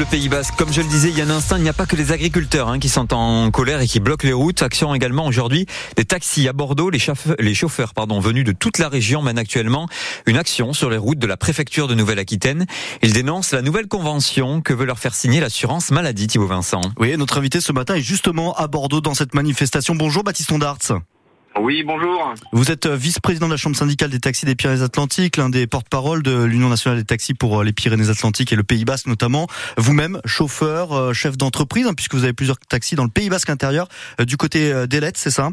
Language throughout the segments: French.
Bleu Pays Basque. Comme je le disais il y a un instant, il n'y a pas que les agriculteurs hein, qui sont en colère et qui bloquent les routes. Action également aujourd'hui des taxis à Bordeaux. Les chauffeurs, les chauffeurs pardon, venus de toute la région mènent actuellement une action sur les routes de la préfecture de Nouvelle-Aquitaine. Ils dénoncent la nouvelle convention que veut leur faire signer l'assurance maladie, Thibaut Vincent. Oui, notre invité ce matin est justement à Bordeaux dans cette manifestation. Bonjour Baptiste Ondarts. Oui, bonjour. Vous êtes euh, vice-président de la Chambre syndicale des taxis des Pyrénées-Atlantiques, l'un des porte-parole de l'Union nationale des taxis pour euh, les Pyrénées-Atlantiques et le Pays Basque notamment. Vous-même, chauffeur, euh, chef d'entreprise, hein, puisque vous avez plusieurs taxis dans le Pays Basque intérieur, du côté d'Elette, c'est ça?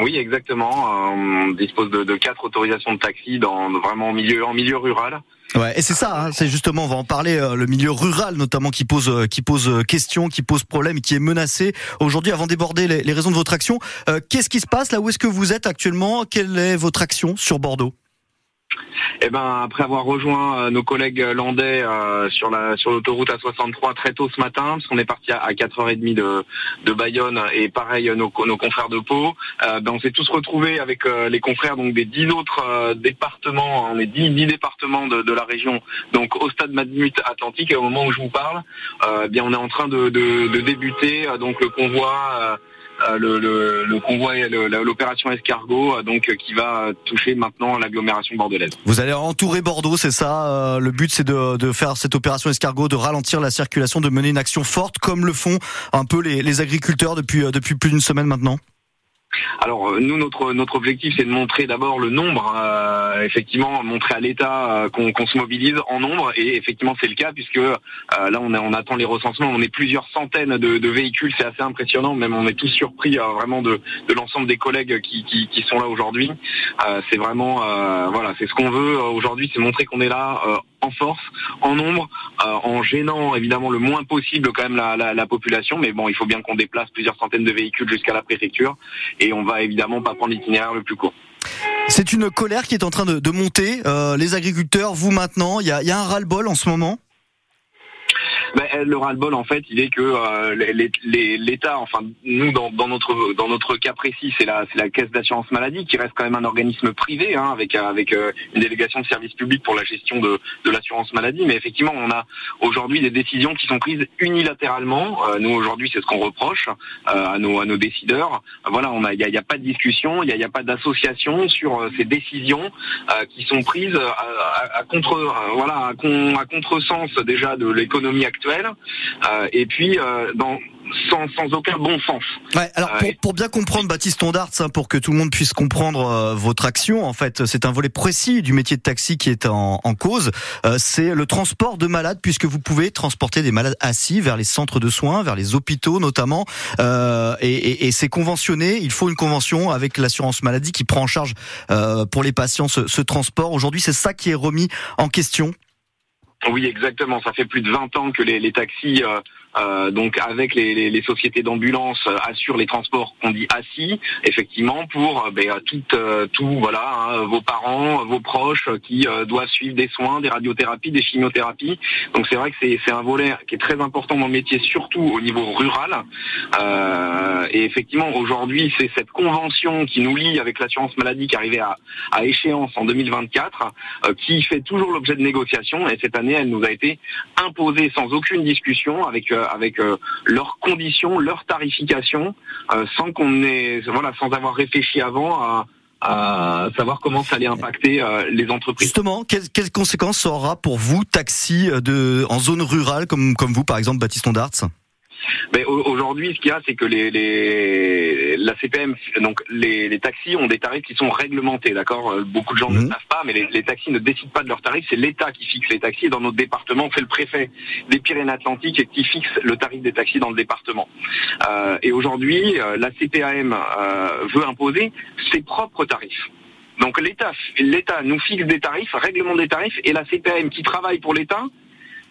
Oui, exactement. On dispose de, quatre autorisations de taxi dans vraiment milieu, en milieu rural. Ouais, et c'est ça, hein, c'est justement, on va en parler, euh, le milieu rural notamment qui pose, euh, qui pose euh, question, qui pose problème, qui est menacé aujourd'hui. Avant d'aborder les, les, raisons de votre action, qu'est-ce qui se passe là? Où est-ce que vous êtes actuellement? Quelle est votre action sur Bordeaux? Eh ben, après avoir rejoint euh, nos collègues landais euh, sur la sur l'autoroute A63 très tôt ce matin, parce qu'on est parti à, 4h30 de, de Bayonne et pareil nos, nos confrères de Pau, euh, ben, on s'est tous retrouvés avec les confrères donc des dix autres départements, on est dix, départements de, la région, donc au stade Madmut Atlantique et au moment où je vous parle, eh bien on est en train de, de, de débuter donc le convoi le, le, le, convoi, l'opération escargot, euh, donc euh, qui va toucher maintenant l'agglomération bordelaise. Vous allez entourer Bordeaux, c'est ça Le but, c'est de, de, faire cette opération escargot, de ralentir la circulation, de mener une action forte, comme le font un peu les, les agriculteurs depuis depuis plus d'une semaine maintenant? Alors euh, nous notre notre objectif c'est de montrer d'abord le nombre, euh, effectivement montrer à l'État euh, qu'on se mobilise en nombre. Et effectivement c'est le cas puisque là on, on attend les recensements, on est plusieurs centaines de, véhicules, c'est assez impressionnant, même on est tous surpris vraiment de, l'ensemble des collègues qui, qui, sont là aujourd'hui. c'est vraiment voilà c'est ce qu'on veut aujourd'hui, c'est montrer qu'on est là en force, en nombre, en gênant évidemment le moins possible quand même la, la population, mais bon il faut bien qu'on déplace plusieurs centaines de véhicules jusqu'à la préfecture et on va évidemment pas prendre l'itinéraire le plus court. C'est une colère qui est en train de, monter. Euh, les agriculteurs, vous maintenant, il y a, y a un ras-le-bol en ce moment? Ben, le ras-le-bol, en fait, il est que euh, l'État, enfin nous dans, notre dans notre cas précis, c'est la la caisse d'assurance maladie qui reste quand même un organisme privé hein, avec avec euh, une délégation de service public pour la gestion de, de l'assurance maladie. Mais effectivement, on a aujourd'hui des décisions qui sont prises unilatéralement. Euh, nous aujourd'hui, c'est ce qu'on reproche à nos à nos décideurs. Voilà, il y a, pas de discussion, il y a, pas d'association sur ces décisions qui sont prises à, contre voilà à, à contresens déjà de l'économie actuelle euh, et puis euh, dans sans, sans, aucun bon sens. Ouais, alors pour, pour, bien comprendre Baptiste Ondarts, hein, pour que tout le monde puisse comprendre euh, votre action, en fait, c'est un volet précis du métier de taxi qui est en, en cause. Euh, c'est le transport de malades, puisque vous pouvez transporter des malades assis vers les centres de soins, vers les hôpitaux notamment, euh, et, et, et c'est conventionné. Il faut une convention avec l'assurance maladie qui prend en charge pour les patients ce, ce transport. Aujourd'hui, c'est ça qui est remis en question. Oui, exactement. Ça fait plus de 20 ans que les, les taxis euh, euh, donc avec les, les, sociétés d'ambulance euh, assurent les transports qu'on dit assis, effectivement, pour euh, ben, tout, tout voilà, hein, vos parents, vos proches qui doivent suivre des soins, des radiothérapies, des chimiothérapies. Donc c'est vrai que c'est un volet qui est très important dans le métier, surtout au niveau rural. Euh, et effectivement, aujourd'hui, c'est cette convention qui nous lie avec l'assurance maladie qui arrivait à, à échéance en 2024, qui fait toujours l'objet de négociations. Et cette année, elle nous a été imposée sans aucune discussion avec avec euh, leurs conditions, leurs tarifications, euh, sans qu'on ait, voilà, sans avoir réfléchi avant à, savoir comment ça allait impacter euh, les entreprises. Justement, quelles, conséquences aura pour vous, taxi en zone rurale, comme, comme vous, par exemple, Baptiste Ondarts mais aujourd'hui, ce qu'il y a, c'est que les, les, la CPM, donc les, les, taxis ont des tarifs qui sont réglementés, d'accord? Euh, Beaucoup de gens ne le mhm. savent pas, mais les, les, taxis ne décident pas de leurs tarifs, c'est l'État qui fixe les taxis. Dans notre département, c'est le préfet des Pyrénées-Atlantiques qui fixe le tarif des taxis dans le département. Euh, et aujourd'hui, euh, la CPAM euh, veut imposer ses propres tarifs. Donc l'État, l'État nous fixe des tarifs, règlement des tarifs, et la CPAM qui travaille pour l'État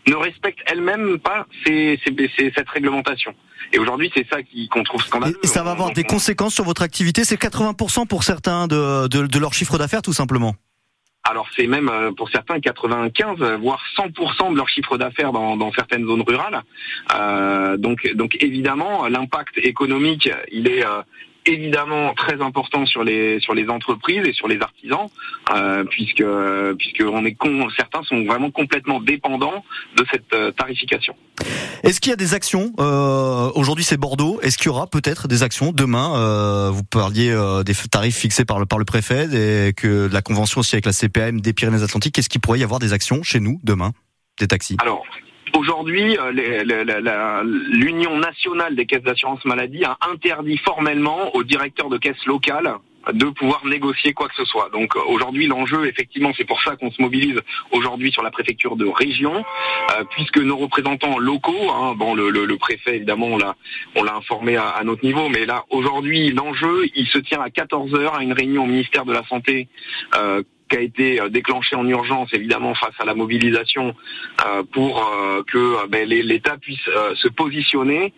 ne respecte elle-même pas cette réglementation. Et aujourd'hui, c'est ça qu'on trouve scandaleux. Et ça va avoir des conséquences sur votre activité. C'est 80% pour certains de, de, leur chiffre d'affaires, tout simplement. Alors c'est même euh, pour certains 95 voire 100% de leur chiffre d'affaires dans, certaines zones rurales. Euh, donc donc évidemment l'impact économique il est euh, évidemment très important sur les sur les entreprises et sur les artisans, euh, puisque puisque on est con, certains sont vraiment complètement dépendants de cette euh, tarification. Est-ce qu'il y a des actions euh, Aujourd'hui, c'est Bordeaux. Est-ce qu'il y aura peut-être des actions demain euh, Vous parliez des tarifs fixés par le par le préfet et que la convention aussi avec la CPM des Pyrénées-Atlantiques. Est-ce qu'il pourrait y avoir des actions chez nous demain des taxis? Alors, Aujourd'hui, euh, l'Union nationale des caisses d'assurance maladie a interdit formellement aux directeurs de caisses locales de pouvoir négocier quoi que ce soit. Donc euh, aujourd'hui l'enjeu effectivement c'est pour ça qu'on se mobilise aujourd'hui sur la préfecture de région euh, puisque nos représentants locaux, hein, bon le, préfet évidemment on l'a informé à, notre niveau, mais là aujourd'hui l'enjeu il se tient à 14 h à une réunion au ministère de la santé qui a été euh, déclenché en urgence, évidemment, face à la mobilisation, euh, pour euh, que ben, l'État puisse se positionner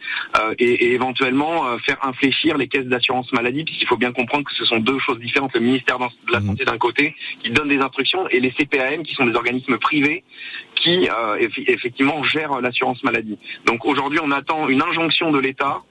et, éventuellement faire infléchir les caisses d'assurance maladie, puisqu'il faut bien comprendre que ce sont deux choses différentes. Le ministère de la mmh. Santé d'un côté, qui donne des instructions, et les CPAM, qui sont des organismes privés, qui effectivement gèrent l'assurance maladie. Donc aujourd'hui, on attend une injonction de l'État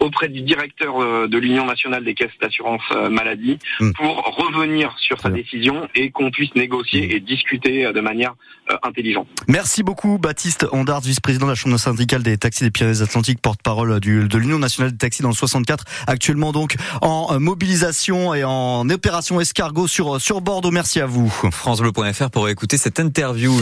auprès du directeur euh, de l'Union nationale des caisses d'assurance euh, maladie hmm. pour revenir sur sa décision et qu'on puisse négocier hmm. et discuter de manière intelligente. Merci beaucoup Baptiste Ondard, vice-président de la Chambre syndicale des taxis des Pyrénées-Atlantiques, porte-parole de l'Union nationale des taxis dans le 64, actuellement donc en mobilisation et en opération escargot sur, sur Bordeaux. Merci à vous. FranceBleu.fr pour écouter cette interview.